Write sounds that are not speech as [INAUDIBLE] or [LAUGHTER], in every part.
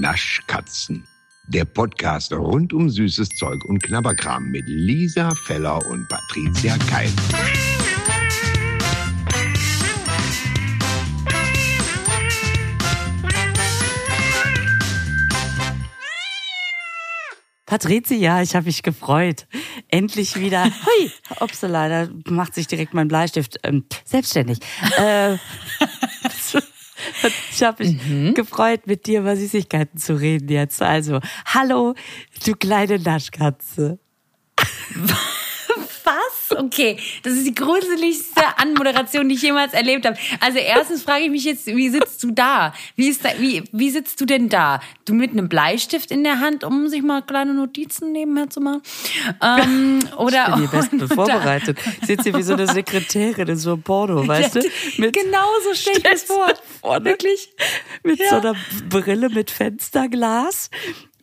Naschkatzen. Der Podcast rund um süßes Zeug und Knabberkram mit Lisa Feller und Patricia Keil. Patricia, ich habe mich gefreut. Endlich wieder. Hui, upsala, da macht sich direkt mein Bleistift ähm, selbstständig. Äh, ich habe mich mhm. gefreut, mit dir über Süßigkeiten zu reden jetzt. Also, hallo, du kleine Naschkatze. [LAUGHS] Okay, das ist die gruseligste Anmoderation, die ich jemals erlebt habe. Also erstens frage ich mich jetzt, wie sitzt du da? Wie, ist da, wie, wie sitzt du denn da? Du mit einem Bleistift in der Hand, um sich mal kleine Notizen nebenher zu machen? Ähm, [LAUGHS] oder, ich bin hier bestens vorbereitet. Ich sitze hier wie so eine Sekretärin in so einem Porno, [LAUGHS] weißt du? Mit, genau so stell ich das vor. Vorne, Wirklich? Mit ja. so einer Brille mit Fensterglas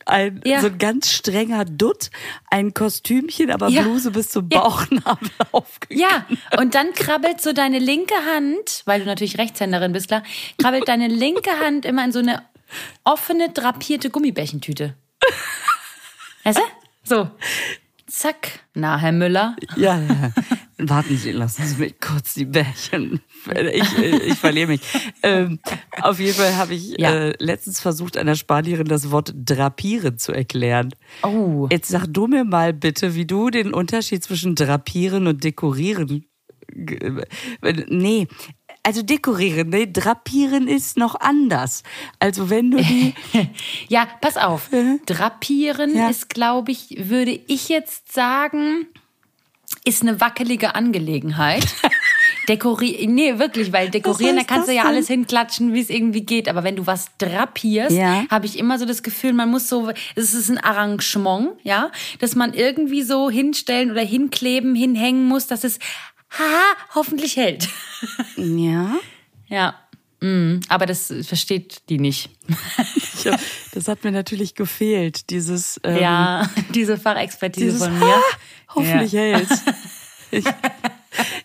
ein ja. so ein ganz strenger Dutt, ein Kostümchen, aber ja. Bluse bis zum Bauchnabel ja. [LAUGHS] aufgegangen. Ja, und dann krabbelt so deine linke Hand, weil du natürlich Rechtshänderin bist, klar, krabbelt deine linke Hand immer in so eine offene, drapierte Gummibärchentüte. Weißt du? So. Zack. Na, Herr Müller. Ja, ja. [LAUGHS] Warten Sie, lassen Sie mich kurz die Bärchen. Ich, ich verliere mich. Ähm, auf jeden Fall habe ich ja. äh, letztens versucht, einer Spanierin das Wort drapieren zu erklären. Oh. Jetzt sag du mir mal bitte, wie du den Unterschied zwischen drapieren und dekorieren. Nee, also dekorieren, ne? drapieren ist noch anders. Also wenn du die. [LAUGHS] ja, pass auf. Drapieren ja. ist, glaube ich, würde ich jetzt sagen, ist eine wackelige Angelegenheit. [LAUGHS] Dekorieren, nee, wirklich, weil dekorieren, da kannst du ja alles hinklatschen, wie es irgendwie geht. Aber wenn du was drapierst, ja. habe ich immer so das Gefühl, man muss so, es ist ein Arrangement, ja, dass man irgendwie so hinstellen oder hinkleben, hinhängen muss, dass es, haha, hoffentlich hält. Ja. [LAUGHS] Ja. Mm, aber das versteht die nicht. [LAUGHS] Hab, das hat mir natürlich gefehlt, dieses. Ähm, ja, [LAUGHS] diese Fachexpertise dieses, von mir. Ha, hoffentlich ja. hält. [LAUGHS] Ich,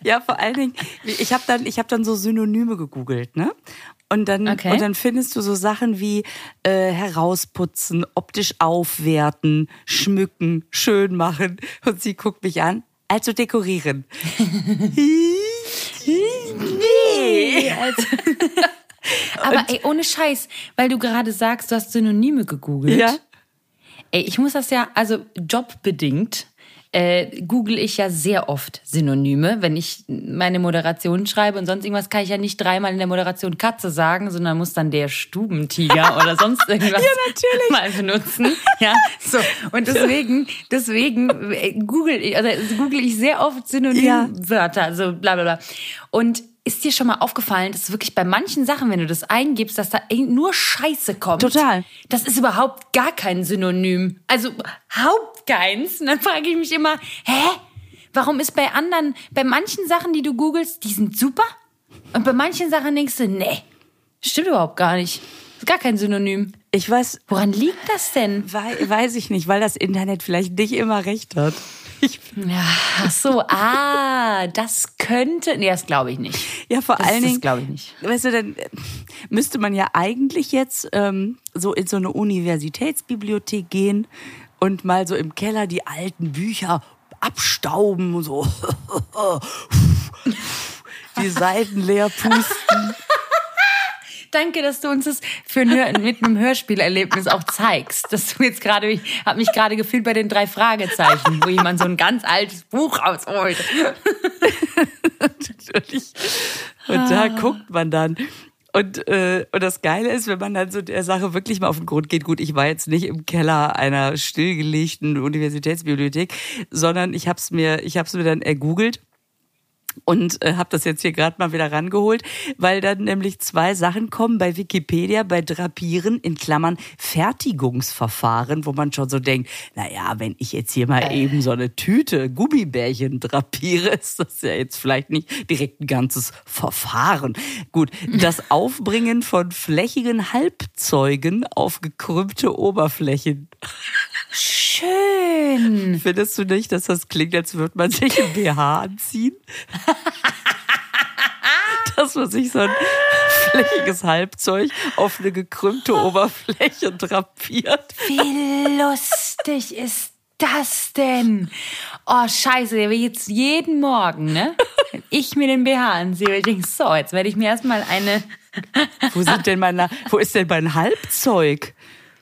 ja, vor allen Dingen, ich habe dann, ich habe dann so Synonyme gegoogelt, ne? Und dann, okay. und dann findest du so Sachen wie äh, herausputzen, optisch aufwerten, schmücken, schön machen. Und sie guckt mich an. Also dekorieren. [LAUGHS] nee. Also, aber ey, ohne Scheiß, weil du gerade sagst, du hast Synonyme gegoogelt. Ja. Ey, ich muss das ja, also jobbedingt, äh, google ich ja sehr oft Synonyme. Wenn ich meine Moderation schreibe und sonst irgendwas, kann ich ja nicht dreimal in der Moderation Katze sagen, sondern muss dann der Stubentiger [LAUGHS] oder sonst irgendwas ja, mal benutzen. Ja, so. Und deswegen, deswegen äh, google ich, also google ich sehr oft Synonymwörter, ja. so bla bla bla. Und ist dir schon mal aufgefallen, dass wirklich bei manchen Sachen, wenn du das eingibst, dass da nur Scheiße kommt? Total. Das ist überhaupt gar kein Synonym. Also überhaupt keins. Und dann frage ich mich immer, hä? Warum ist bei anderen, bei manchen Sachen, die du googelst, die sind super? Und bei manchen Sachen denkst du, nee, stimmt überhaupt gar nicht. Ist gar kein Synonym. Ich weiß. Woran liegt das denn? Weiß, weiß ich nicht, weil das Internet vielleicht nicht immer recht hat. Ich ja, ach so, ah, das könnte, nee, das glaube ich nicht. Ja, vor das, allen Dingen, das glaube ich nicht. Weißt du, dann äh, müsste man ja eigentlich jetzt ähm, so in so eine Universitätsbibliothek gehen und mal so im Keller die alten Bücher abstauben und so [LAUGHS] die Seiten leer pusten. Danke, dass du uns das für ein, mit einem Hörspielerlebnis auch zeigst. Dass du jetzt gerade, ich habe mich gerade gefühlt bei den drei Fragezeichen, wo jemand so ein ganz altes Buch rausholt. Natürlich. Und da guckt man dann. Und, äh, und das Geile ist, wenn man dann so der Sache wirklich mal auf den Grund geht, gut, ich war jetzt nicht im Keller einer stillgelegten Universitätsbibliothek, sondern ich habe es mir, ich habe es mir dann ergoogelt und äh, habe das jetzt hier gerade mal wieder rangeholt, weil dann nämlich zwei Sachen kommen bei Wikipedia, bei Drapieren in Klammern Fertigungsverfahren, wo man schon so denkt, na ja, wenn ich jetzt hier mal eben so eine Tüte Gummibärchen drapiere, [LAUGHS] ist das ja jetzt vielleicht nicht direkt ein ganzes Verfahren. Gut, das Aufbringen von flächigen Halbzeugen auf gekrümmte Oberflächen. Schön. [LAUGHS] Findest du nicht, dass das klingt, als würde man sich ein BH anziehen? [LAUGHS] dass man sich so ein oberflächiges Halbzeug auf eine gekrümmte Oberfläche drapiert. [LAUGHS] Wie lustig ist das denn? Oh, scheiße, jetzt jeden Morgen, ne? Wenn ich mir den BH ansehe, ich denke, so, jetzt werde ich mir erstmal eine. Wo sind denn meine, wo ist denn mein Halbzeug?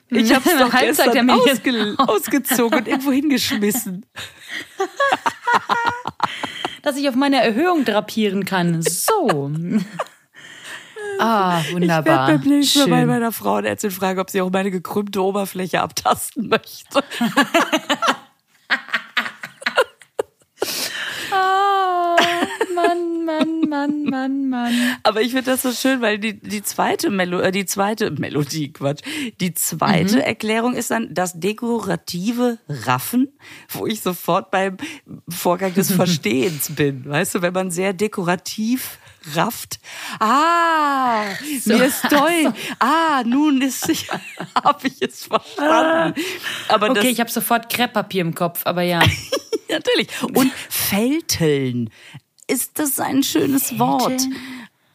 Ich hab's doch Halbzeug, gestern der mir jetzt- ausge, [LAUGHS] ausgezogen und irgendwo hingeschmissen. [LAUGHS] dass ich auf meine Erhöhung drapieren kann. So. [LAUGHS] Ah, Ich wunderbar. werde beim nächsten Mal bei meiner Frauenärztin fragen, ob sie auch meine gekrümmte Oberfläche abtasten möchte. Ah, Mann, Mann, Mann. Aber ich finde das so schön, weil die, die zweite Melo äh, die zweite [LAUGHS] Melodie, Quatsch, die zweite Mhm. Erklärung ist dann das dekorative Raffen, wo ich sofort beim Vorgang des [LAUGHS] Verstehens bin. Weißt du, wenn man sehr dekorativ rafft. Ah, mir ist toll. [LAUGHS] Ah, nun ist ich, habe ich es verstanden. Aber Okay, ich habe sofort Krepppapier im Kopf, aber ja. Natürlich. Und Fälteln. Ist das ein schönes Wort?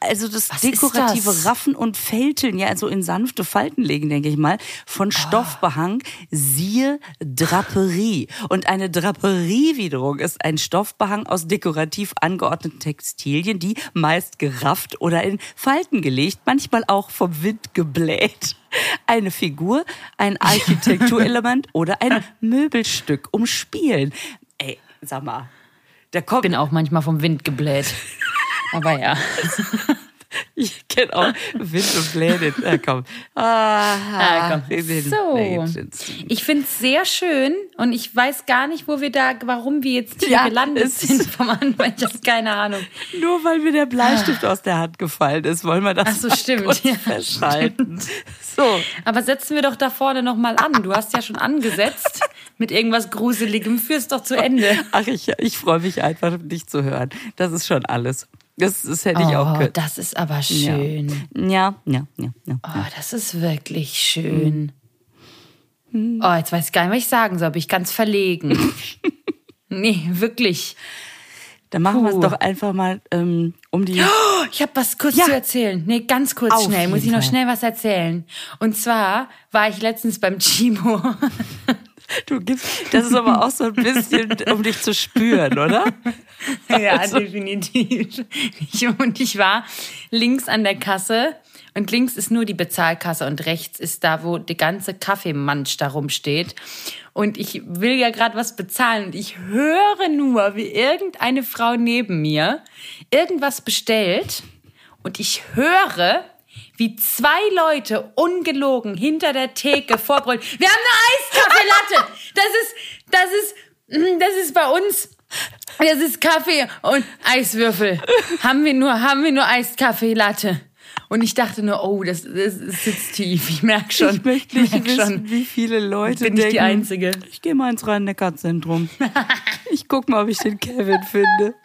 Also das Was dekorative das? Raffen und Fälteln, ja, also in sanfte Falten legen, denke ich mal, von Ah. Stoffbehang, siehe Draperie. Und eine Draperie wiederum ist ein Stoffbehang aus dekorativ angeordneten Textilien, die meist gerafft oder in Falten gelegt, manchmal auch vom Wind gebläht. Eine Figur, ein [LAUGHS] Architekturelement oder ein Möbelstück umspielen. Ey, sag mal, da kommt Bin auch manchmal vom Wind gebläht. Aber ja. [LAUGHS] Ich kenne auch Wind und Bläden. Ja, komm. Ah, Ah, komm. So. Ich finde es sehr schön und ich weiß gar nicht, wo wir da, warum wir jetzt hier Ja, gelandet sind vom Anfang. Ich habe keine Ahnung. Nur weil mir der Bleistift aus der Hand gefallen ist, wollen wir das Ach so, stimmt. Ja, festhalten. So, Aber setzen wir doch da vorne nochmal an. Du hast ja schon angesetzt mit irgendwas Gruseligem. Führ's doch zu Ende. ach, ich, ich freue mich einfach, dich zu hören. Das ist schon alles. Das, das hätte ich auch Oh, können. das ist aber schön. Ja, ja, ja, ja. Oh, das ist wirklich schön. Oh, jetzt weiß ich gar nicht, was ich sagen soll. Bin ich ganz verlegen. [LAUGHS] nee, wirklich. Dann machen wir es doch einfach mal um die. Oh, ich habe was kurz Ja. zu erzählen. Nee, ganz kurz Auf schnell. Muss ich noch schnell was erzählen. Und zwar war ich letztens beim Chimo. [LAUGHS] Du gibst, das ist aber auch so ein bisschen, um dich zu spüren, oder? ja, Also- definitiv. Ich, und ich war links an der Kasse und links ist nur die Bezahlkasse und rechts ist da, wo die ganze Kaffeemansch da rumsteht. Und ich will ja gerade was bezahlen und ich höre nur, wie irgendeine Frau neben mir irgendwas bestellt und ich höre, wie zwei Leute ungelogen hinter der Theke vorbrüllen. Wir haben eine Eiskaffeelatte. Das ist, das ist, mm, das ist bei uns. Das ist Kaffee und Eiswürfel. Haben wir nur, haben wir nur Eiskaffeelatte. Und ich dachte nur, oh, das, das sitzt tief. Ich merke schon. Ich möchte nicht merk wissen, wie viele Leute Bin ich denken, die Einzige? Ich gehe mal ins Rhein-Neckar-Zentrum. Ich guck mal, ob ich den Kevin finde. [LAUGHS]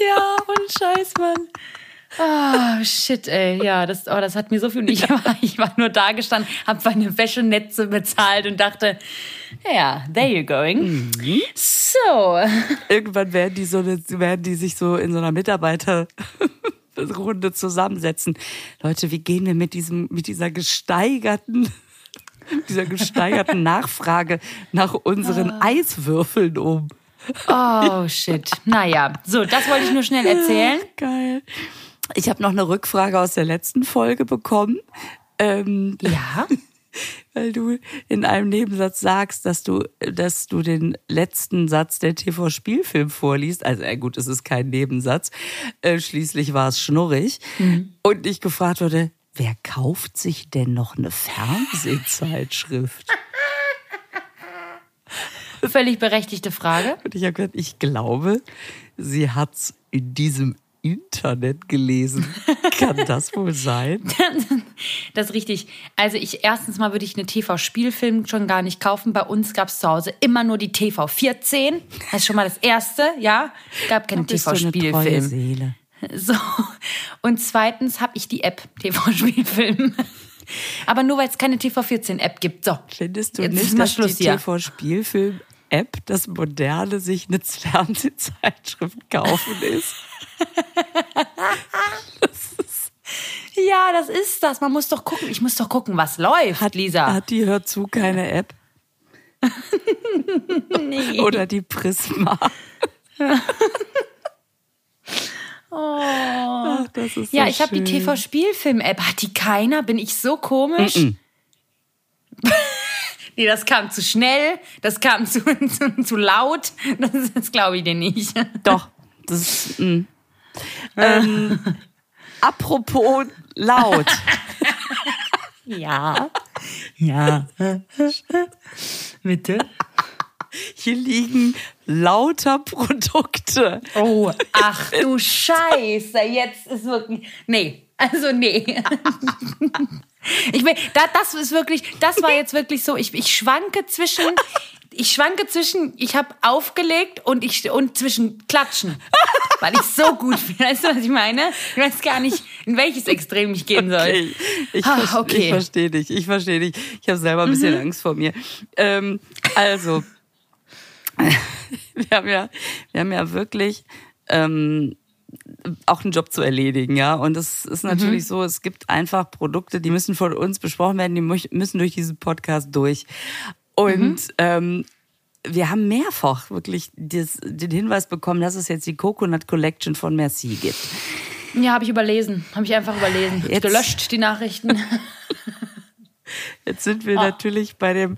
Ja, und Scheiß, Mann. Ah, shit, ey. Ja, das, oh, das hat mir so viel. Ich war, ich war nur da gestanden, hab meine Wäschenetze bezahlt und dachte, ja, there you going. So. Irgendwann werden die so eine, werden die sich so in so einer Mitarbeiterrunde zusammensetzen. Leute, wie gehen wir mit diesem, mit dieser gesteigerten, [LAUGHS] dieser gesteigerten Nachfrage nach unseren Eiswürfeln um? Oh, shit. Naja, so, das wollte ich nur schnell erzählen. Geil. Ich habe noch eine Rückfrage aus der letzten Folge bekommen. Ähm, Ja. [LAUGHS] weil du in einem Nebensatz sagst, dass du, dass du den letzten Satz der TV-Spielfilm vorliest. Also, äh, gut, es ist kein Nebensatz. Äh, schließlich war es schnurrig. Und ich gefragt wurde, wer kauft sich denn noch eine Fernsehzeitschrift? [LAUGHS] [LAUGHS] Völlig berechtigte Frage. Und ich habe gesagt, ich glaube, sie hat's in diesem Internet gelesen. [LAUGHS] Kann das wohl sein? [LAUGHS] Das ist richtig. Also ich erstens mal würde ich eine TV-Spielfilm schon gar nicht kaufen. Bei uns gab es zu Hause immer nur die TV14. Das ist schon mal das Erste, ja. Gab keinen Bist du eine treue TV-Spielfilm. [LAUGHS] So. Und zweitens habe ich die App TV-Spielfilm. Aber nur weil es keine TV14-App gibt. So. Findest du Jetzt nicht, dass Schluss die hier. TV-Spielfilm-App das moderne sich eine Fernsehzeitschrift kaufen [LAUGHS] ist? Ja, das ist das. Man muss doch gucken. Ich muss doch gucken, was läuft, Hat Lisa. Hat die Hör zu keine App? [LAUGHS] nee. Oder die Prisma? [LAUGHS] Oh. Ach, das ist Ja, so ich habe die. TV-Spielfilm-App. Hat die keiner? Bin ich so komisch? Nee, das kam zu schnell. Das kam zu, [LAUGHS] zu, zu laut. Das, das glaube ich dir nicht. Doch. Das ist, mm. [LAUGHS] ähm, apropos laut. Ja. Ja. Bitte? Hier liegen lauter Produkte. Oh, ach du Scheiße, jetzt ist wirklich. Nee, also nee. Ich bin, da, das ist wirklich, das war jetzt wirklich so, ich, ich schwanke zwischen, ich schwanke zwischen, ich habe aufgelegt und ich und zwischen Klatschen, weil ich so gut bin. Weißt du, was ich meine? Ich weiß gar nicht, in welches Extrem ich gehen soll. Okay. Ich, Ah, ver- okay. Mhm. ich verstehe dich. Ich verstehe dich. Ich habe selber ein bisschen Angst vor mir. Ähm, also, [LAUGHS] wir haben ja, wir haben ja wirklich ähm, auch einen Job zu erledigen, ja. Und es ist natürlich Mhm. so, es gibt einfach Produkte, die müssen von uns besprochen werden, die müssen durch diesen Podcast durch. Und Mhm. ähm, wir haben mehrfach wirklich das, den Hinweis bekommen, dass es jetzt die Coconut Collection von Merci gibt. Ja, habe ich überlesen, habe ich einfach überlesen. Jetzt- gelöscht die Nachrichten. [LAUGHS] Jetzt sind wir Ah. natürlich bei dem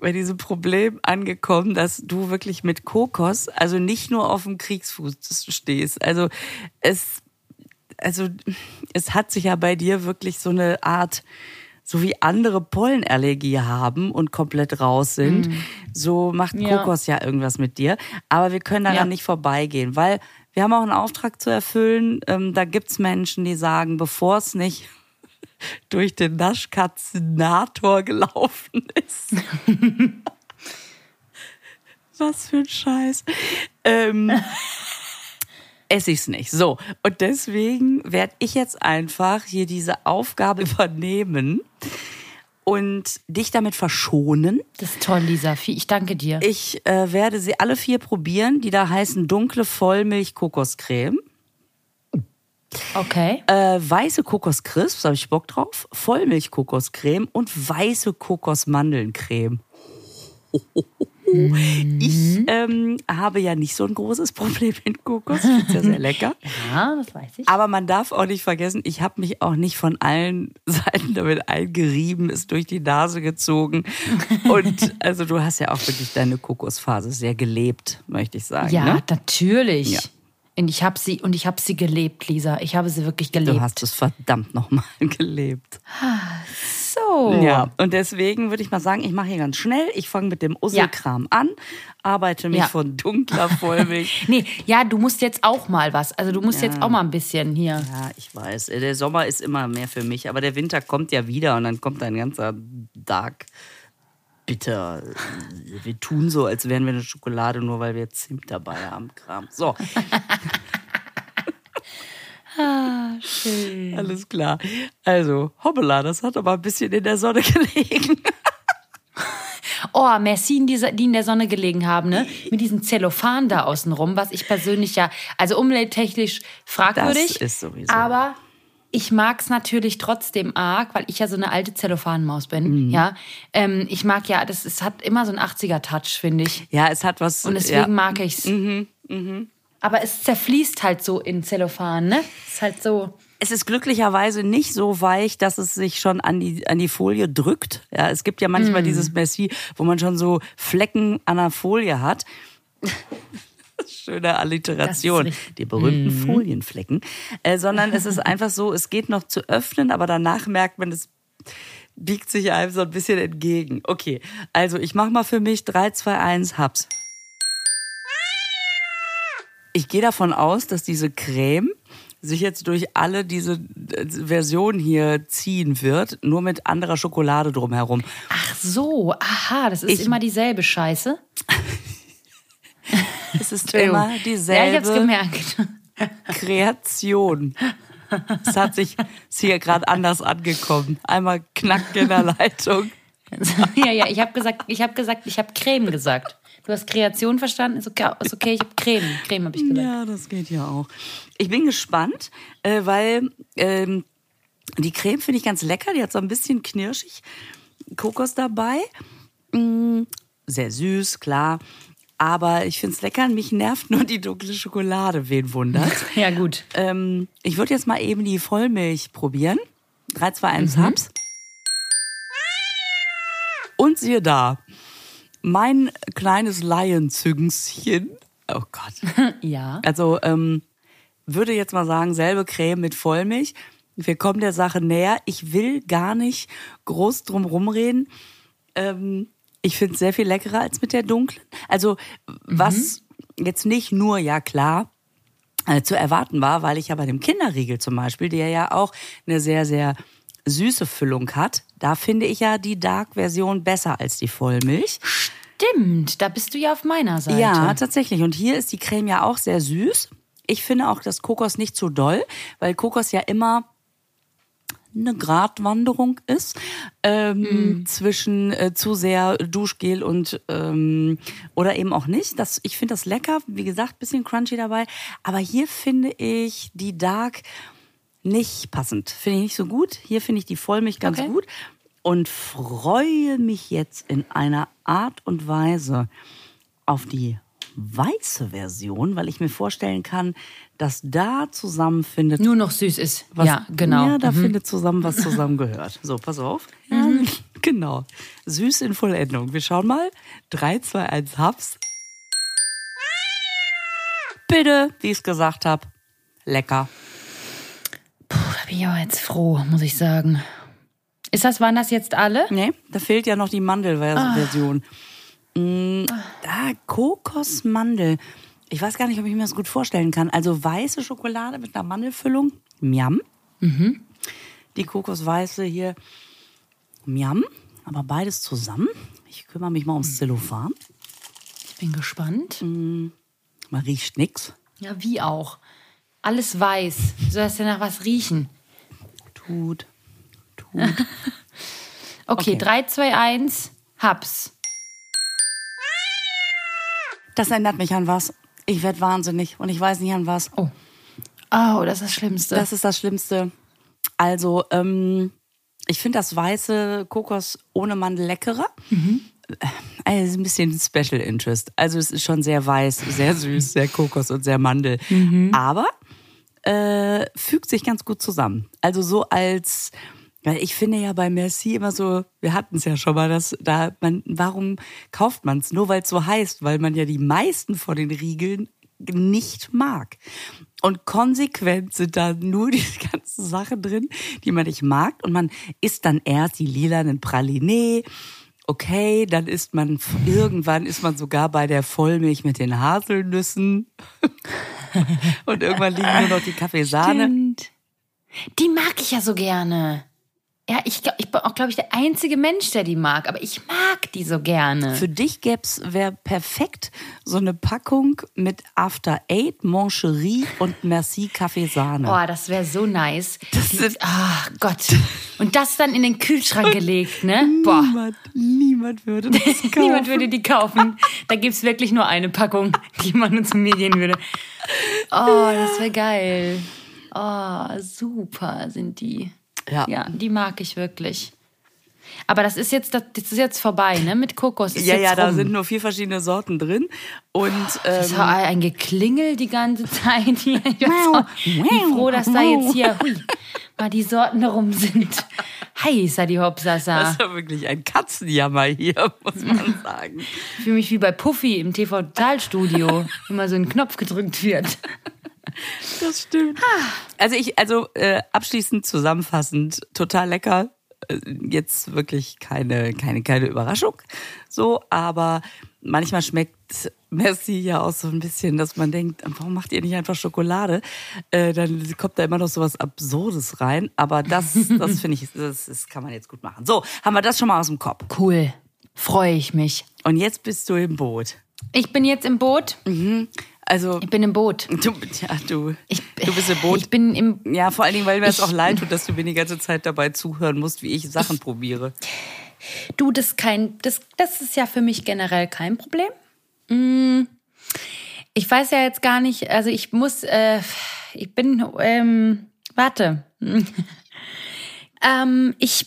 bei diesem Problem angekommen, dass du wirklich mit Kokos, also nicht nur auf dem Kriegsfuß stehst. Also es, also es hat sich ja bei dir wirklich so eine Art, so wie andere Pollenallergie haben und komplett raus sind, so macht Mhm. Ja. Kokos ja irgendwas mit dir. Aber wir können daran Ja. nicht vorbeigehen, weil wir haben auch einen Auftrag zu erfüllen. Ähm, da gibt's Menschen, die sagen, bevor es nicht durch den Naschkatzinator gelaufen ist. [LAUGHS] Was für ein Scheiß. Ähm, [LAUGHS] esse ich's nicht. So. Und deswegen werde ich jetzt einfach hier diese Aufgabe übernehmen und dich damit verschonen. Das ist toll, Lisa. Ich danke dir. Ich äh, werde sie alle vier probieren. Die da heißen dunkle Vollmilch-Kokoscreme. Okay. Äh, weiße Kokoscrisps, habe ich Bock drauf. Vollmilch-Kokoscreme und weiße Kokosmandelncreme. Ich ähm, habe ja nicht so ein großes [LAUGHS] Problem mit Kokos. Ich finde ja sehr lecker. [LAUGHS] Ja, das weiß ich. Aber man darf auch nicht vergessen, ich habe mich auch nicht von allen [LAUGHS] Seiten damit eingerieben, es durch die Nase gezogen. Und also du hast ja auch wirklich deine Kokosphase sehr gelebt, möchte ich sagen. Ja, ne? natürlich. Ja. Und ich habe sie und ich habe sie gelebt, Lisa. Ich habe sie wirklich gelebt. Du hast es verdammt nochmal [LAUGHS] gelebt. so. Ja, und deswegen würde ich mal sagen, ich mache hier ganz schnell. Ich fange mit dem Usselkram an, arbeite mich Ja. von dunkler Vollmilch. [LAUGHS] Nee, ja, du musst jetzt auch mal was. Also du musst Ja. jetzt auch mal ein bisschen hier. ja, ich weiß, der Sommer ist immer mehr für mich, aber der Winter kommt ja wieder und dann kommt ein ganzer Dark bitter. Wir tun so, als wären wir eine Schokolade, nur weil wir Zimt dabei haben. Kram. So. Schön. Alles klar. Also, hoppala, das hat aber ein bisschen in der Sonne [LAUGHS] gelegen. Oh, die, die in der Sonne gelegen haben, ne? Mit diesem Zellophan da außenrum, was ich persönlich ja, also umwelttechnisch fragwürdig. Das ist sowieso. Aber ich mag's natürlich trotzdem arg, weil ich ja so eine alte Zellophanmaus bin. Mhm. Ja, ähm, ich mag ja, das es hat immer so einen 80er-Touch, finde ich. Ja, es hat was. Und deswegen ja. mag ich's. Mhm, Aber es zerfließt halt so in Zellophan, ne? Ist halt so. Es ist glücklicherweise nicht so weich, dass es sich schon an die, an die Folie drückt. Ja, es gibt ja manchmal dieses Messi, wo man schon so Flecken an der Folie hat. Schöne Alliteration. Die berühmten Folienflecken. Äh, sondern es ist einfach so, es geht noch zu öffnen, aber danach merkt man, es biegt sich einem so ein bisschen entgegen. Okay, also ich mach mal für mich 3, 2, 1, hab's. Ich gehe davon aus, dass diese Creme sich jetzt durch alle diese äh, Versionen hier ziehen wird, nur mit anderer Schokolade drumherum. Ach so, aha, das ist Ich- immer dieselbe Scheiße. [LAUGHS] Es ist immer Ja, ich dieselbe hab's gemerkt. Kreation. Es hat sich ist hier gerade anders angekommen. Einmal knackt in der Leitung. [LAUGHS] ja, ja, ich habe gesagt, ich habe gesagt, ich habe Creme gesagt. Du hast Kreation verstanden? Ist okay, ist okay ich habe Creme. Creme habe ich gesagt. Ja, das geht ja auch. Ich bin gespannt, äh, weil ähm, Die Creme finde ich ganz lecker, die hat so ein bisschen knirschig Kokos dabei. Mm, sehr süß, klar. Aber ich finde es lecker. Mich nervt nur die dunkle Schokolade, wen wundert. [LAUGHS] Ja, gut. Ähm, ich würde jetzt mal eben die Vollmilch probieren. 3, 2, 1, Mhm. Haps. Und siehe da, mein kleines Laienzüngschen. Oh Gott. [LAUGHS] Ja. Also ähm, würde jetzt mal sagen, selbe Creme mit Vollmilch. Wir kommen der Sache näher. Ich will gar nicht groß drum rumreden. Ähm, ich finde es sehr viel leckerer als mit der dunklen. Also was jetzt nicht nur, ja klar, äh, zu erwarten war, weil ich ja bei dem Kinderriegel zum Beispiel, der ja auch eine sehr, sehr süße Füllung hat, da finde ich ja die Dark-Version besser als die Vollmilch. Stimmt, da bist du ja auf meiner Seite. Ja, tatsächlich. Und hier ist die Creme ja auch sehr süß. Ich finde auch, dass Kokos nicht zu doll, weil Kokos ja immer eine Gratwanderung ist ähm, zwischen äh, zu sehr Duschgel und ähm, oder eben auch nicht. Das, ich finde das lecker, wie gesagt, bisschen crunchy dabei. Aber hier finde ich die Dark nicht passend. Finde ich nicht so gut. Hier finde ich die Vollmilch ganz Okay. gut und freue mich jetzt in einer Art und Weise auf die weiße Version, weil ich mir vorstellen kann, dass da zusammenfindet, Nur noch süß ist. was, ja, genau. Ja, da findet zusammen, was zusammengehört. So, pass auf. Ja, [LAUGHS] genau. Süß in Vollendung. Wir schauen mal. 3, 2, 1, Haps. Bitte, wie ich es gesagt habe. Lecker. Da bin ich aber jetzt froh, muss ich sagen. Ist das, waren das jetzt alle? Nee, da fehlt ja noch die Mandelversion. Mm, Da Kokosmandel. Ich weiß gar nicht, ob ich mir das gut vorstellen kann. Also weiße Schokolade mit einer Mandelfüllung. Miam. Die Kokosweiße hier. Miam. Aber beides zusammen. Ich kümmere mich mal ums Zellophan. Ich bin gespannt. Man riecht nix. Ja, wie auch. Alles weiß. Du sollst ja nach was riechen. Tut. [LAUGHS] Tut. Okay, Okay. 3, 2, 1, Haps. Das erinnert mich an was. Ich werde wahnsinnig und ich weiß nicht an was. Oh. Oh, das ist das Schlimmste. Das ist das Schlimmste. Also, ähm, ich finde das weiße Kokos ohne Mandel leckerer. Also, es ist ein bisschen Special Interest. Also, es ist schon sehr weiß, sehr süß, sehr Kokos und sehr Mandel. Aber äh, fügt sich ganz gut zusammen. Also, so als. Weil ich finde ja bei Merci immer so, wir hatten es ja schon mal, dass da man, warum kauft man es? Nur weil es so heißt, weil man ja die meisten von den Riegeln nicht mag. Und konsequent sind da nur die [LAUGHS] ganzen Sachen drin, die man nicht mag. Und man isst dann erst die lilanen Pralinee. Okay, dann isst man, irgendwann ist man sogar bei der Vollmilch mit den Haselnüssen. [LAUGHS] Und irgendwann liegen nur noch die Kaffeesahne. Stimmt. Die mag ich ja so gerne. Ja, ich, glaub, ich bin auch, glaube ich, der einzige Mensch, der die mag. Aber ich mag die so gerne. Für dich gäb's, wäre perfekt so eine Packung mit After Eight, Moncherie und Merci Kaffeesahne. Oh, das wäre so nice. Das sind- Ach Gott. Und das dann in den Kühlschrank gelegt, ne? Boah. Niemand, niemand würde das kaufen. [LAUGHS] Niemand würde die kaufen. Da gibt's wirklich nur eine Packung, die man uns gehen würde. Oh, das wäre geil. Oh, super sind die. Ja. Ja, die mag ich wirklich. Aber das ist jetzt, das ist jetzt vorbei, ne? Mit Kokos ist Ja, jetzt ja, da rum. sind nur vier verschiedene Sorten drin. Und Das ähm, war ein Geklingel die ganze [LAUGHS] Zeit hier. Ich bin froh, dass da jetzt hier hui, mal die Sorten rum sind. Hi, da die das Hopsasa. ist ja wirklich ein Katzenjammer hier, [LAUGHS] muss man sagen. Ich fühle mich wie bei Puffy im TV-Totalstudio, wenn [LAUGHS] mal so ein Knopf gedrückt wird. Das stimmt. Also ich, also äh, abschließend zusammenfassend, total lecker. Äh, Jetzt wirklich keine, keine, keine Überraschung. So, aber manchmal schmeckt Messi ja auch so ein bisschen, dass man denkt, warum macht ihr nicht einfach Schokolade? Äh, dann kommt da immer noch so was Absurdes rein. Aber das, [LAUGHS] das finde ich, das, das kann man jetzt gut machen. So, haben wir das schon mal aus dem Kopf. Cool. Freue ich mich. Und jetzt bist du im Boot. Ich bin jetzt im Boot. Also, Ich bin im Boot. du, ja, du, Ich, du bist im Boot. Ich bin im. Ja, vor allen Dingen, weil mir es Ich- auch leid tut, dass du mir die ganze Zeit dabei zuhören musst, wie ich Sachen probiere. Du, das ist kein. Das, das ist ja für mich generell kein Problem. Mm. Ich weiß ja jetzt gar nicht, also ich muss, äh, ich bin, ähm, warte. [LAUGHS] Ähm, ich.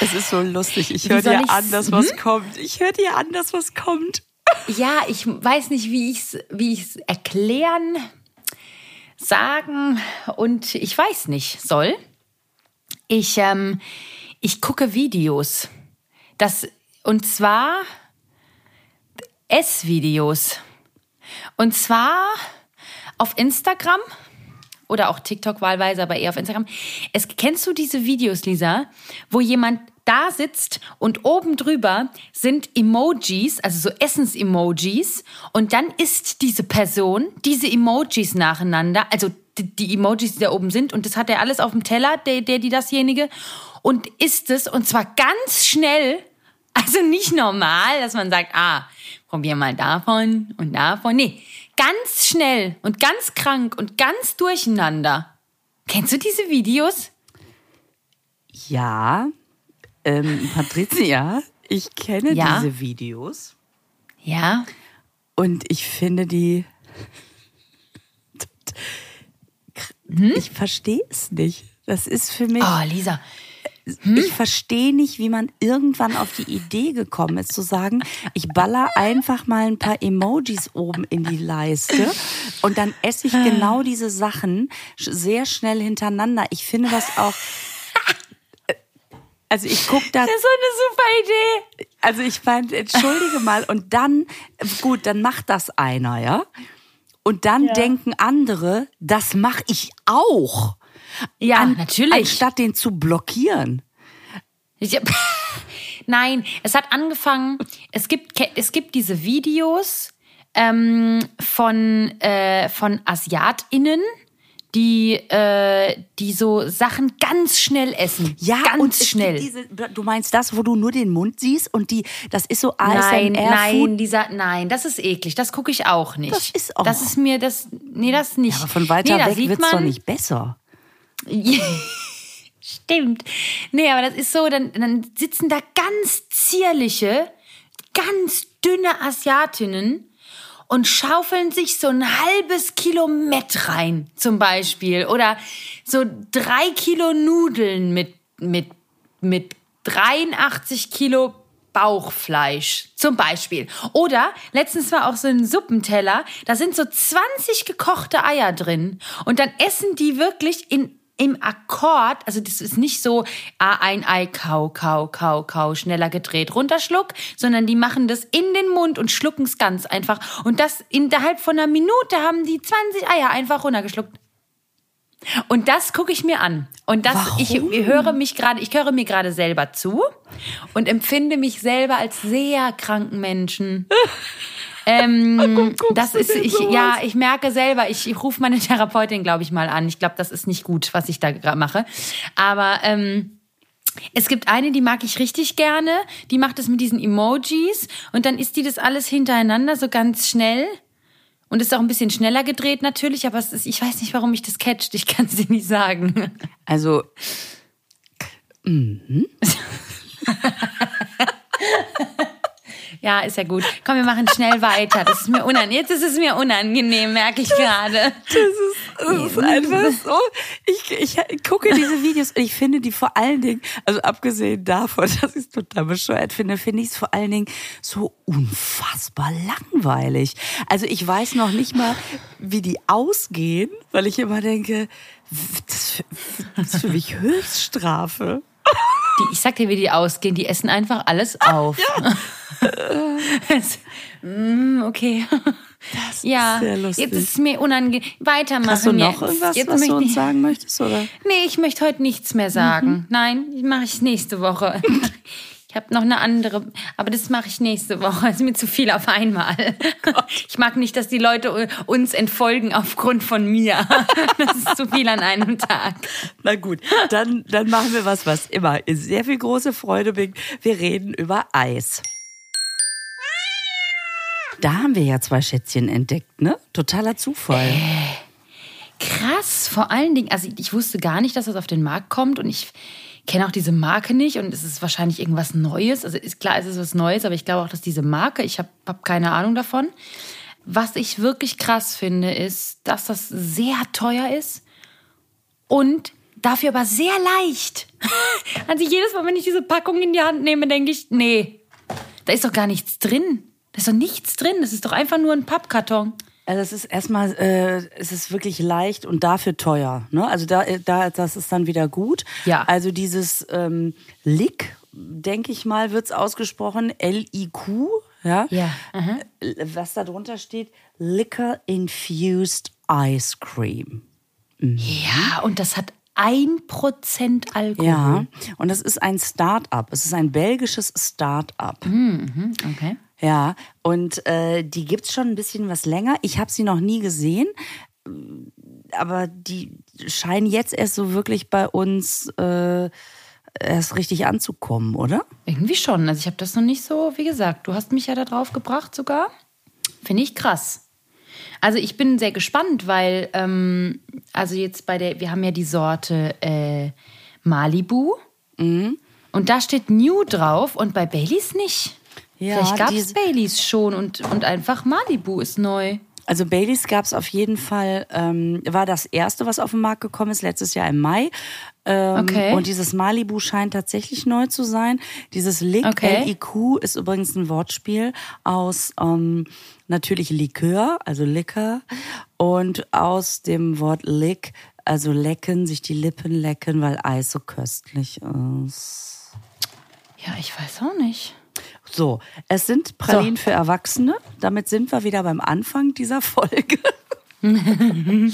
Es ist so lustig. Ich höre dir an, dass was kommt. Ich höre dir an, dass was kommt. Ja, ich weiß nicht, wie ich es wie ich's erklären, sagen und ich weiß nicht soll. Ich, ähm, ich gucke Videos. Das, und zwar Essvideos. Und zwar auf Instagram oder auch TikTok wahlweise, aber eher auf Instagram. Es, kennst du diese Videos, Lisa, wo jemand da sitzt und oben drüber sind Emojis, also so Essens-Emojis und dann isst diese Person diese Emojis nacheinander, also die, Emojis, die da oben sind und das hat er alles auf dem Teller, der, der, die dasjenige und isst es und zwar ganz schnell, also nicht normal, dass man sagt, ah, probier mal davon und davon. Nee, ganz schnell und ganz krank und ganz durcheinander. Kennst du diese Videos? Ja, ähm, Patricia, [LAUGHS] ich kenne Ja? diese Videos Ja. und ich finde die. Ich verstehe es nicht. Das ist für mich. Oh, Lisa. Ich verstehe nicht, wie man irgendwann auf die Idee gekommen ist, zu sagen, ich baller einfach mal ein paar Emojis oben in die Leiste und dann esse ich genau diese Sachen sehr schnell hintereinander. Ich finde das auch. Also ich gucke da. Das ist so eine super Idee. Also ich meine, entschuldige mal, und dann, gut, dann macht das einer, ja? Und dann denken andere, das mache ich auch. Ja, An- natürlich. Anstatt den zu blockieren. Hab, [LAUGHS] nein, es hat angefangen, es gibt, es gibt diese Videos ähm, von, äh, von AsiatInnen, die, äh, die so Sachen ganz schnell essen. Ja, ganz schnell. Diese, du meinst das, wo du nur den Mund siehst und die, das ist so Nein, ASMR nein, dieser, nein, das ist eklig. Das gucke ich auch nicht. Das ist auch- Das ist mir das, nee, das nicht. Aber von weiter nee, weg wird's doch man- nicht besser. Stimmt. Nee, aber das ist so, dann, dann sitzen da ganz zierliche, ganz dünne Asiatinnen und schaufeln sich so ein halbes Kilo Mett rein, zum Beispiel. Oder so drei Kilo Nudeln mit, mit, mit 83 Kilo Bauchfleisch zum Beispiel. Oder letztens war auch so ein Suppenteller, da sind so 20 gekochte Eier drin und dann essen die wirklich in im Akkord, also das ist nicht so ah, ein Ei, kau, kau, kau, kau, schneller gedreht, runterschluck, sondern die machen das in den Mund und schlucken es ganz einfach. Und das innerhalb von einer Minute haben die 20 Eier einfach runtergeschluckt. Und das gucke ich mir an. Und das, ich höre mich gerade, ich höre mir gerade selber zu und empfinde mich selber als sehr kranken Menschen. [LAUGHS] Ähm, [LAUGHS] das ist, ich, ja, ich merke selber, ich, ich rufe meine [LAUGHS] Therapeutin, glaube ich, mal an. Ich glaube, das ist nicht gut, was ich da gerade mache. Aber ähm, es gibt eine, die mag ich richtig gerne. Die macht es mit diesen Emojis und dann ist die das alles hintereinander so ganz schnell. Und ist auch ein bisschen schneller gedreht natürlich, aber es ist, ich weiß nicht, warum mich das catcht. Ich kann es dir nicht sagen. Also, [LAUGHS] Ja, ist ja gut. Komm, wir machen schnell weiter. Das ist mir unangenehm. Jetzt ist es mir unangenehm, merke ich gerade. das ist einfach so. Ich, ich gucke diese Videos und ich finde die vor allen Dingen, also abgesehen davon, [LAUGHS] dass ich es total bescheuert finde, finde ich es vor allen Dingen so unfassbar langweilig. Also ich weiß noch nicht mal, wie die ausgehen, weil ich immer denke, das, das ist für mich Höchststrafe. Die, ich sag dir, wie die ausgehen. Die essen einfach alles auf. [LAUGHS] Mm, okay. Das Ja, ist sehr lustig. jetzt ist es mir unangenehm. Weitermachen Hast du noch jetzt. irgendwas, jetzt was du uns sagen möchtest? Oder? Nee, ich möchte heute nichts mehr sagen. Nein, mache ich nächste Woche. [LAUGHS] Ich habe noch eine andere, aber das mache ich nächste Woche. Das [LAUGHS] ist mir zu viel auf einmal. Ich mag nicht, dass die Leute uns entfolgen aufgrund von mir. [LAUGHS] Das ist zu viel an einem Tag. Na gut, dann, dann machen wir was, was immer sehr viel große Freude bringt. Wir reden über Eis. Da haben wir ja zwei Schätzchen entdeckt, ne? Totaler Zufall. Krass, vor allen Dingen, also ich wusste gar nicht, dass das auf den Markt kommt und ich kenne auch diese Marke nicht und es ist wahrscheinlich irgendwas Neues. Also ist klar, es ist was Neues, aber ich glaube auch, dass diese Marke, ich habe hab keine Ahnung davon. Was ich wirklich krass finde, ist, dass das sehr teuer ist und dafür aber sehr leicht. [LAUGHS] Also jedes Mal, wenn ich diese Packung in die Hand nehme, denke ich, nee, da ist doch gar nichts drin. Da ist doch nichts drin. Das ist doch einfach nur ein Pappkarton. Also es ist erstmal, äh, es ist wirklich leicht und dafür teuer. Ne? Also da, da, das ist dann wieder gut. Ja. Also dieses ähm, Lick, denke ich mal, wird's ausgesprochen, L-I-Q, ja. Ja. Äh, Was da drunter steht, Liquor Infused Ice Cream. Ja, und das hat ein Prozent Alkohol. Ja, und das ist ein Start-up. Es ist ein belgisches Start-up. Mhm, okay. Ja, und äh, die gibt's schon ein bisschen was länger. Ich habe sie noch nie gesehen, aber die scheinen jetzt erst so wirklich bei uns äh, erst richtig anzukommen, oder? Irgendwie schon. Also ich habe das noch nicht so, wie gesagt, du hast mich ja da drauf gebracht sogar. Finde ich krass. Also ich bin sehr gespannt, weil, ähm, also jetzt bei der, wir haben ja die Sorte äh, Malibu. Mhm. Und da steht New drauf und bei Baileys nicht. Ja, Vielleicht gab es Baileys schon und, und einfach Malibu ist neu. Also Baileys gab's auf jeden Fall, ähm, war das erste, was auf den Markt gekommen ist, letztes Jahr im Mai. Ähm, Okay. Und dieses Malibu scheint tatsächlich neu zu sein. Dieses Lick, Okay. L-I-Q, ist übrigens ein Wortspiel aus ähm, natürlich Likör, also Liquor, und aus dem Wort Lick, also lecken, sich die Lippen lecken, weil Eis so köstlich ist. Ja, ich weiß auch nicht. So, es sind Pralinen So. für Erwachsene. Damit sind wir wieder beim Anfang dieser Folge. [LAUGHS]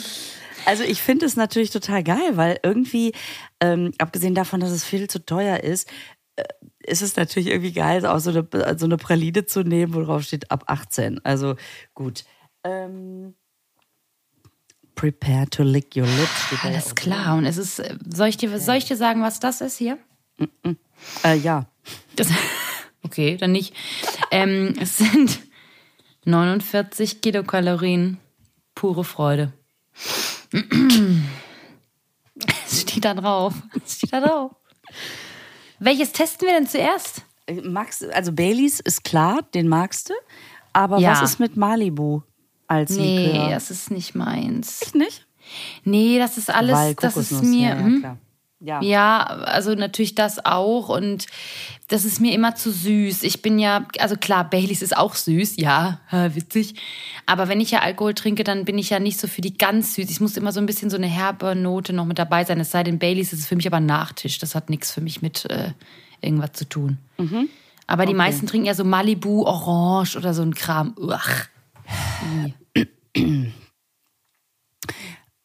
also ich finde es natürlich total geil, weil irgendwie, ähm, abgesehen davon, dass es viel zu teuer ist, äh, ist es natürlich irgendwie geil, auch so eine, so eine Praline zu nehmen, wo drauf steht ab 18. Also gut. Ähm, prepare to lick your lips. Alles klar. Und es ist, äh, soll ich dir, soll ich dir sagen, was das ist hier? drin. Äh, ja. Das, [LAUGHS] okay, dann nicht. Ähm, es sind 49 Kilokalorien. Pure Freude. Es steht da drauf. Es steht da drauf. Welches testen wir denn zuerst? Magst, also Baileys ist klar, den magst du. Aber Ja. was ist mit Malibu als Nee, Likör? das ist nicht meins. Echt nicht? Nee, das ist alles, Weil das ist mir. ja, ja, hm? klar. Ja. Ja, also natürlich das auch und das ist mir immer zu süß. Ich bin ja, also klar, Baileys ist auch süß, ja, [LAUGHS] witzig. Aber wenn ich ja Alkohol trinke, dann bin ich ja nicht so für die ganz süß. Ich muss immer so ein bisschen so eine herbe Note noch mit dabei sein. Es sei denn, Baileys ist für mich aber ein Nachtisch. Das hat nichts für mich mit äh, irgendwas zu tun. Aber die meisten trinken ja so Malibu, Orange oder so ein Kram. Uach.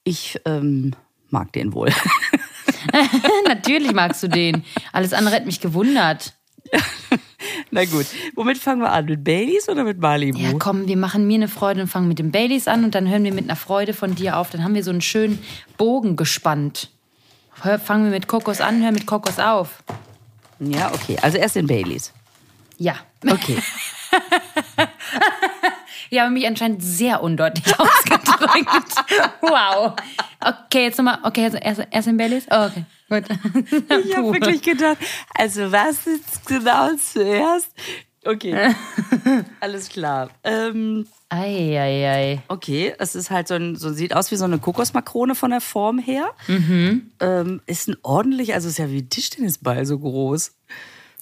Ich ähm, mag den wohl. [LAUGHS] [LAUGHS] Natürlich magst du den. Alles andere hat mich gewundert. Na gut. Womit fangen wir an? Mit Baileys oder mit Malibu? Ja, komm, wir machen mir eine Freude und fangen mit dem Baileys an und dann hören wir mit einer Freude von dir auf. Dann haben wir so einen schönen Bogen gespannt. Hör, fangen wir mit Kokos an, hören mit Kokos auf. Ja, okay. Also erst den Baileys. Ja. Okay. [LAUGHS] Ich habe mich anscheinend sehr undeutlich [LAUGHS] ausgedrückt. wow. Okay, jetzt nochmal. Okay, also erst, erst den Baileys? Oh, okay, gut. [LAUGHS] Ich habe wirklich gedacht, also was ist genau zuerst? Okay. [LAUGHS] Alles klar. Ähm, Eieiei. okay, es ist halt so ein, so sieht aus wie so eine Kokosmakrone von der Form her. Ähm, ist ein ordentlich, also ist ja wie ein Tischtennisball so groß.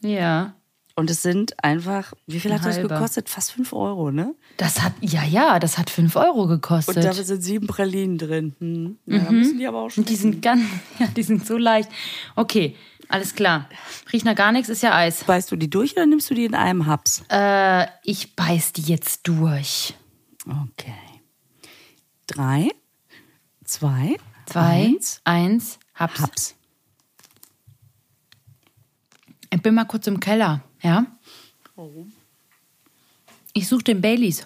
Ja. Und es sind einfach, wie viel hat das gekostet? Fast 5 Euro, ne? Das hat, ja, ja, das hat 5 Euro gekostet. Und da sind sieben Pralinen drin. Hm. Ja, da müssen die aber auch schon. Die sind ganz, [LAUGHS] ja, die sind so leicht. Okay, alles klar. Riecht nach gar nichts, ist ja Eis. Beißt du die durch oder nimmst du die in einem Haps? Äh, ich beiß die jetzt durch. Okay. Drei, zwei, Zwei, eins, eins, hab's. Haps. Ich bin mal kurz im Keller, ja? Ich suche den Baileys.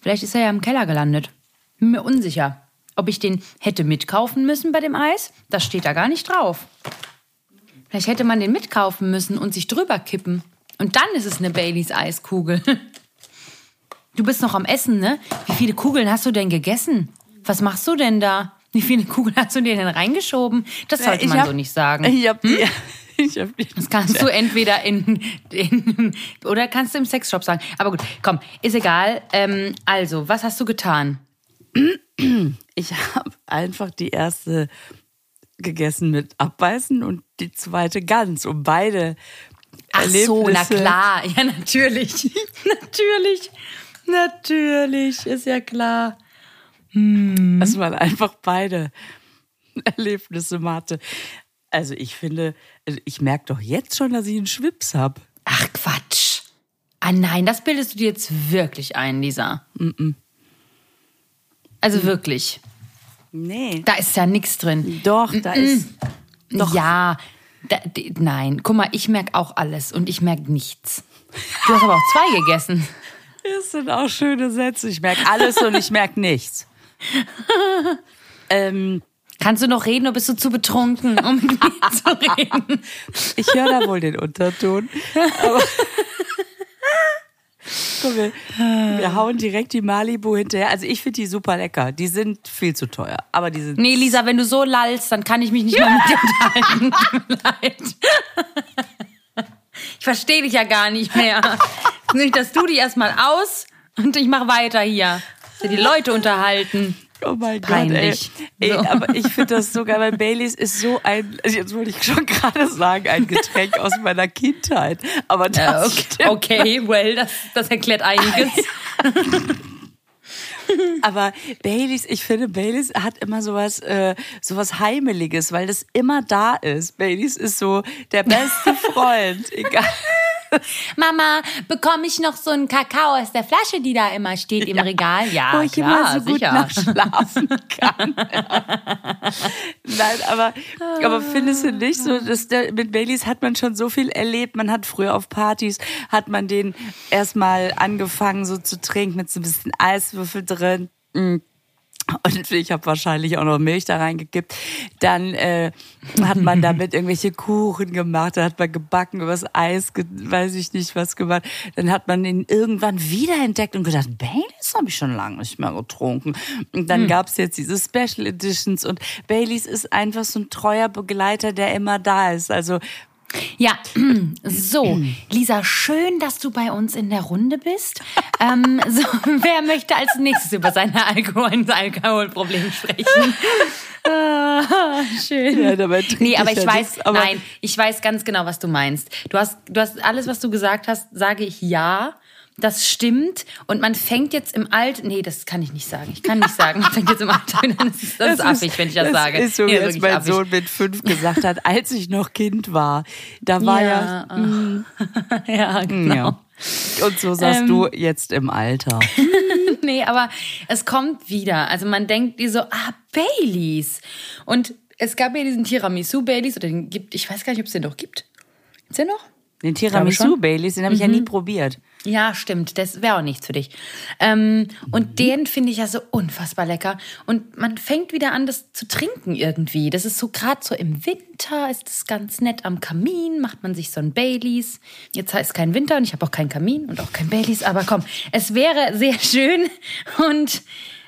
Vielleicht ist er ja im Keller gelandet. Bin mir unsicher, ob ich den hätte mitkaufen müssen bei dem Eis. Das steht da gar nicht drauf. Vielleicht hätte man den mitkaufen müssen und sich drüber kippen. Und dann ist es eine Baileys Eiskugel. [LAUGHS] Du bist noch am Essen, ne? Wie viele Kugeln hast du denn gegessen? Was machst du denn da? Wie viele Kugeln hast du dir denn reingeschoben? Das sollte Ich man hab- so nicht sagen. [LAUGHS] Ich hab die. Hab die. Das kannst du entweder in, in oder kannst du im Sexshop sagen. Aber gut, komm, ist egal. Ähm, also, was hast du getan? Ich habe einfach die erste gegessen mit Abbeißen und die zweite ganz. Und beide Ach so, na Erlebnisse- klar. [LAUGHS] Ja, natürlich. natürlich. Natürlich, ist ja klar. dass man einfach beide Erlebnisse hatte. Also ich finde, also ich merke doch jetzt schon, dass ich einen Schwips habe. Ach Quatsch. Ah nein, das bildest du dir jetzt wirklich ein, Lisa. Also wirklich. Nee. Da ist ja nichts drin. Doch, da ist. Doch. Ja, da, d- nein. Guck mal, ich merke auch alles und ich merke nichts. Du hast aber auch zwei gegessen. Das sind auch schöne Sätze. Ich merke alles und ich merke nichts. [LAUGHS] ähm, Kannst du noch reden oder bist du zu betrunken, um mit mir [LAUGHS] zu reden? ich höre da wohl den Unterton. Aber Komm, wir, wir hauen direkt die Malibu hinterher. Also ich finde die super lecker. Die sind viel zu teuer. Aber die sind. Nee, Lisa, wenn du so lallst, dann kann ich mich nicht mehr mit dir unterhalten. Tut mir leid. Ich verstehe dich ja gar nicht mehr. Nicht, dass du dich erstmal aus und ich mache weiter hier. Die Leute unterhalten. Oh mein Peinlich. Gott, ey. ey So. Aber ich finde das so geil, weil Baileys ist so ein, also jetzt wollte ich schon [LAUGHS] gerade sagen, ein Getränk aus meiner Kindheit. Aber Äh, das okay, stimmt. okay, well, das, das erklärt einiges. [LAUGHS] Aber Baileys, ich finde, Baileys hat immer sowas, äh, sowas Heimeliges, weil das immer da ist. Baileys ist so der beste [LAUGHS] Freund. Egal. [LAUGHS] Mama, bekomme ich noch so einen Kakao aus der Flasche, die da immer steht im Regal? Ja, wo ich klar, immer so gut sicher. nachschlafen [LAUGHS] kann. Nein, aber, aber findest du nicht so, dass der, mit Baileys hat man schon so viel erlebt. Man hat früher auf Partys, hat man den erstmal angefangen so zu trinken mit so ein bisschen Eiswürfel drin. Mm. Und ich habe wahrscheinlich auch noch Milch da reingekippt. Dann äh, hat man damit irgendwelche Kuchen gemacht, da hat man gebacken, übers Eis, weiß ich nicht was gemacht. Dann hat man ihn irgendwann wiederentdeckt und gedacht, Baileys habe ich schon lange nicht mehr getrunken. Und dann gab's jetzt diese Special Editions und Baileys ist einfach so ein treuer Begleiter, der immer da ist. Also Ja, [CLEARS THROAT] so, Lisa, schön, dass du bei uns in der Runde bist. ähm, [LAUGHS] so, wer möchte als nächstes über seine Alkohol sein Alkoholproblem sprechen? Ah, [LAUGHS] schön. Ja, dabei nee, aber ich ich weiß, aber- nein, ich weiß ganz genau, was du meinst. Du hast, du hast alles, was du gesagt hast, sage ich ja. Das stimmt. Und man fängt jetzt im Alter, nee, das kann ich nicht sagen. Ich kann nicht sagen, man fängt jetzt im Alter, das ist, [LAUGHS] das ist affig, wenn ich das, sage. ist so, wie Nee, wirklich mein affig. Sohn mit fünf gesagt hat, als ich noch Kind war. Da war ja, ja, [LAUGHS] ja, genau. ja. Und so sagst Ähm. du jetzt im Alter. [LAUGHS] Nee, aber es kommt wieder. Also man denkt dir so, ah, Baileys. Und es gab ja diesen Tiramisu Baileys, oder den gibt, ich weiß gar nicht, ob es den noch gibt. Gibt's den noch? Den Tiramisu. Baileys, den habe ich ja nie probiert. Ja, stimmt. Das wäre auch nichts für dich. Ähm, und den finde ich ja so unfassbar lecker. Und man fängt wieder an, das zu trinken irgendwie. Das ist so gerade so im Winter, ist es ganz nett am Kamin, macht man sich so ein Baileys. Jetzt heißt es kein Winter und ich habe auch keinen Kamin und auch kein Baileys, aber komm, es wäre sehr schön. Und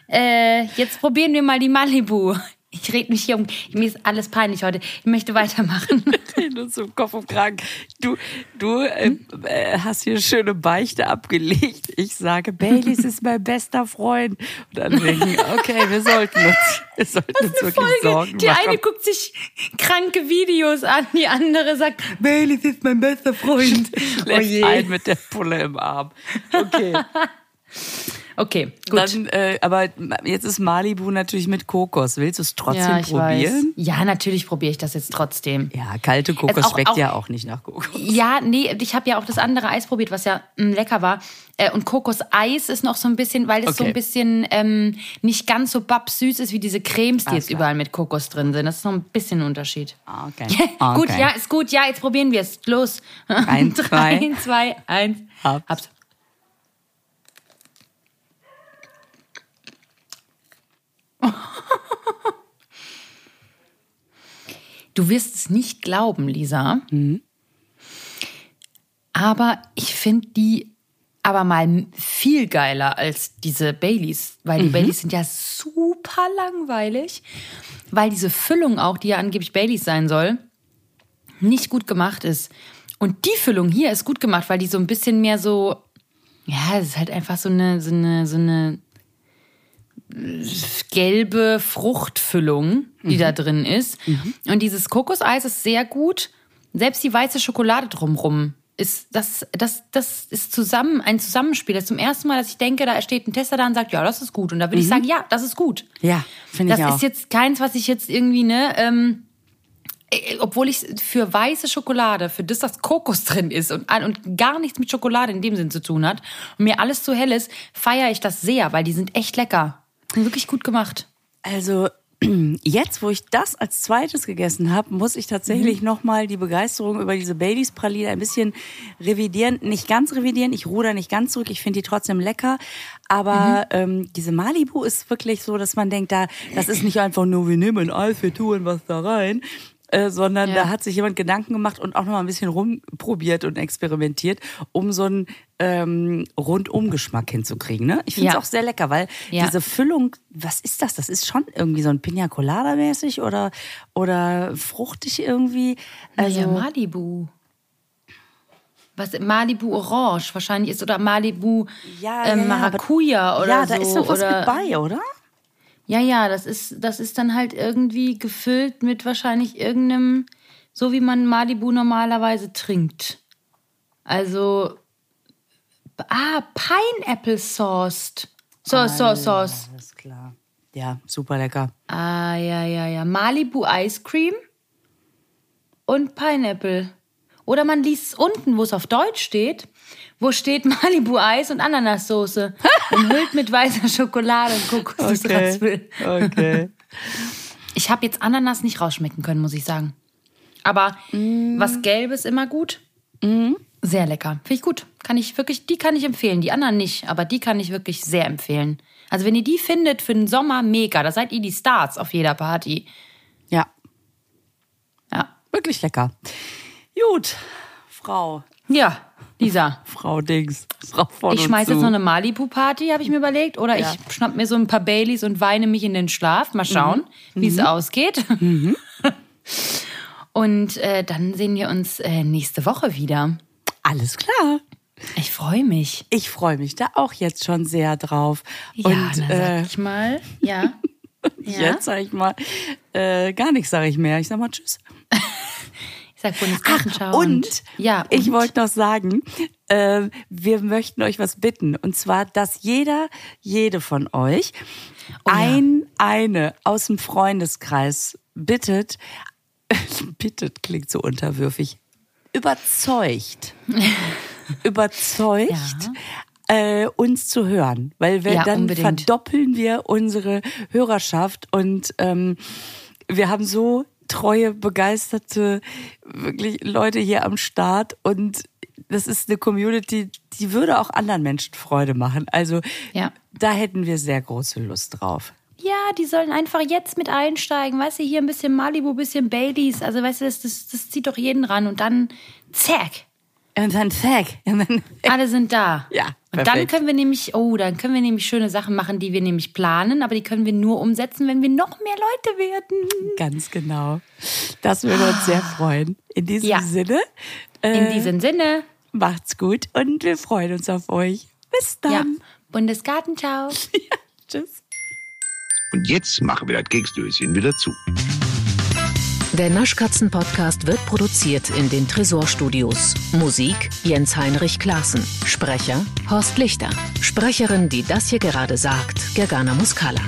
äh, jetzt probieren wir mal die Malibu. Ich rede mich hier um. Mir ist alles peinlich heute. Ich möchte weitermachen. [LAUGHS] Nur zum Kopf und Kragen. Du, du äh, äh, hast hier schöne Beichte abgelegt. Ich sage, Baileys ist mein bester Freund. Und dann denken, okay, wir sollten uns, wir sollten uns wirklich Sorgen Die machen. eine guckt sich kranke Videos an, die andere sagt, Baileys ist mein bester Freund. [LAUGHS] Oh Schläft ein mit der Pulle im Arm. Okay. [LAUGHS] Okay, gut. Dann, äh, aber jetzt ist Malibu natürlich mit Kokos. Willst du es trotzdem ja, ich weiß. probieren? Ja, natürlich probiere ich das jetzt trotzdem. Ja, kalte Kokos Also auch- schmeckt auch- ja auch nicht nach Kokos. Ja, nee, ich habe ja auch das andere Eis probiert, was ja mh, lecker war. Äh, und Kokoseis ist noch so ein bisschen, weil es so Okay. ein bisschen ähm, nicht ganz so babsüß ist wie diese Cremes, die Ah, jetzt klar. überall mit Kokos drin sind. Das ist noch ein bisschen ein Unterschied. Ah, [LAUGHS] Okay. Gut, Okay. ja, ist gut. Ja, jetzt probieren wir es. Los. Eins, [LAUGHS] Drei, zwei. zwei, eins. Hab's. Hab's. Du wirst es nicht glauben, Lisa. Aber ich finde die aber mal viel geiler als diese Baileys, weil die Baileys sind ja super langweilig, weil diese Füllung auch, die ja angeblich Baileys sein soll, nicht gut gemacht ist. Und die Füllung hier ist gut gemacht, weil die so ein bisschen mehr so, ja, es ist halt einfach so eine, so eine, so eine gelbe Fruchtfüllung, die Mhm. da drin ist. Und dieses Kokoseis ist sehr gut. Selbst die weiße Schokolade drumrum ist das, das, das ist zusammen ein Zusammenspiel. Das ist zum ersten Mal, dass ich denke, da steht ein Tester da und sagt, ja, das ist gut. Und da würde ich sagen, ja, das ist gut. Mhm. Ja, finde Das ich auch. ist jetzt keins, was ich jetzt irgendwie, ne, ähm, äh, obwohl ich für weiße Schokolade, für das, dass Kokos [LAUGHS] drin ist und, und gar nichts mit Schokolade in dem Sinn zu tun hat und mir alles zu hell ist, feiere ich das sehr, weil die sind echt lecker. Wirklich gut gemacht. Also [CLEARS THROAT] jetzt, wo ich das als zweites gegessen habe, muss ich tatsächlich Mhm. noch mal die Begeisterung über diese Baileys Praline ein bisschen revidieren. Nicht ganz revidieren, ich ruder nicht ganz zurück. Ich finde die trotzdem lecker. Aber Mhm. ähm, diese Malibu ist wirklich so, dass man denkt, da das ist nicht einfach nur, wir nehmen Eis, wir tun was da rein. Äh, sondern Ja. da hat sich jemand Gedanken gemacht und auch noch mal ein bisschen rumprobiert und experimentiert, um so einen ähm, Rundumgeschmack hinzukriegen. Ne? Ich finde es Ja. auch sehr lecker, weil Ja. diese Füllung, was ist das? Das ist schon irgendwie so ein Pina Colada mäßig oder oder fruchtig irgendwie. Also Also Malibu. Was Malibu Orange wahrscheinlich ist oder Malibu Ja, ähm, ja, ja, Maracuja oder ja, so. da ist doch was oder, mit bei, oder? Ja, ja, das ist, das ist dann halt irgendwie gefüllt mit wahrscheinlich irgendeinem, so wie man Malibu normalerweise trinkt. Also, ah, Pineapple Sauced. Sauce, Sauce, Sauce. Alles klar. Ja, super lecker. Ah, ja, ja, ja. Malibu Ice Cream und Pineapple. Oder man liest es unten, wo es auf Deutsch steht, wo steht Malibu Eis und Ananassoße. [LAUGHS] Umhüllt mit weißer Schokolade und Kokosraspel. Okay. [LAUGHS] Ich habe jetzt Ananas nicht rausschmecken können, muss ich sagen. Aber was Gelbes immer gut. Sehr lecker. Finde ich gut. Kann ich wirklich, die kann ich empfehlen. Die anderen nicht, aber die kann ich wirklich sehr empfehlen. Also wenn ihr die findet für den Sommer, mega. Da seid ihr die Stars auf jeder Party. ja, Ja. wirklich lecker. Gut, Frau, Ja, Lisa. Frau Dings, Frau von Ich schmeiße jetzt noch eine Malibu-Party, habe ich mir überlegt. Oder Ja. ich schnapp mir so ein paar Baileys und weine mich in den Schlaf. Mal schauen, wie es ausgeht. [LAUGHS] und äh, dann sehen wir uns äh, nächste Woche wieder. Alles klar. Ich freue mich. Ich freue mich da auch jetzt schon sehr drauf. Ja, und na, äh, sag ich mal. Ja. [LAUGHS] ja. jetzt sage ich mal, äh, gar nichts sage ich mehr. Ich sag mal Tschüss. [LAUGHS] Ich sag Bundesgartenschau. Und ja, ich und? wollte noch sagen, äh, wir möchten euch was bitten. Und zwar, dass jeder, jede von euch Oh ja. ein, eine aus dem Freundeskreis bittet, [LAUGHS] bittet klingt so unterwürfig, überzeugt, [LAUGHS] überzeugt, äh, uns zu hören. Weil wir Ja, dann unbedingt. verdoppeln wir unsere Hörerschaft und ähm, wir haben so treue, begeisterte, wirklich Leute hier am Start und das ist eine Community, die würde auch anderen Menschen Freude machen. Also Ja. da hätten wir sehr große Lust drauf. Ja, die sollen einfach jetzt mit einsteigen. Weißt du, hier ein bisschen Malibu, ein bisschen Baileys. Also, weißt du, das, das, das zieht doch jeden ran. Und dann, zack, Und dann zack. Und dann, alle sind da. [LAUGHS] Ja, Und dann perfekt. können wir nämlich, oh, dann können wir nämlich schöne Sachen machen, die wir nämlich planen. Aber die können wir nur umsetzen, wenn wir noch mehr Leute werden. ganz genau. Das würde uns sehr freuen. In diesem Ja. Sinne, äh, In diesem Sinne, macht's gut und wir freuen uns auf euch. Bis dann. [LAUGHS] ja, Bundesgartenschau. Tschüss. Und jetzt machen wir das Keksdöschen wieder zu. Der Naschkatzen-Podcast wird produziert in den Tresorstudios. Musik Jens Heinrich Klaassen. Sprecher Horst Lichter. Sprecherin, die das hier gerade sagt, Gergana Muscala.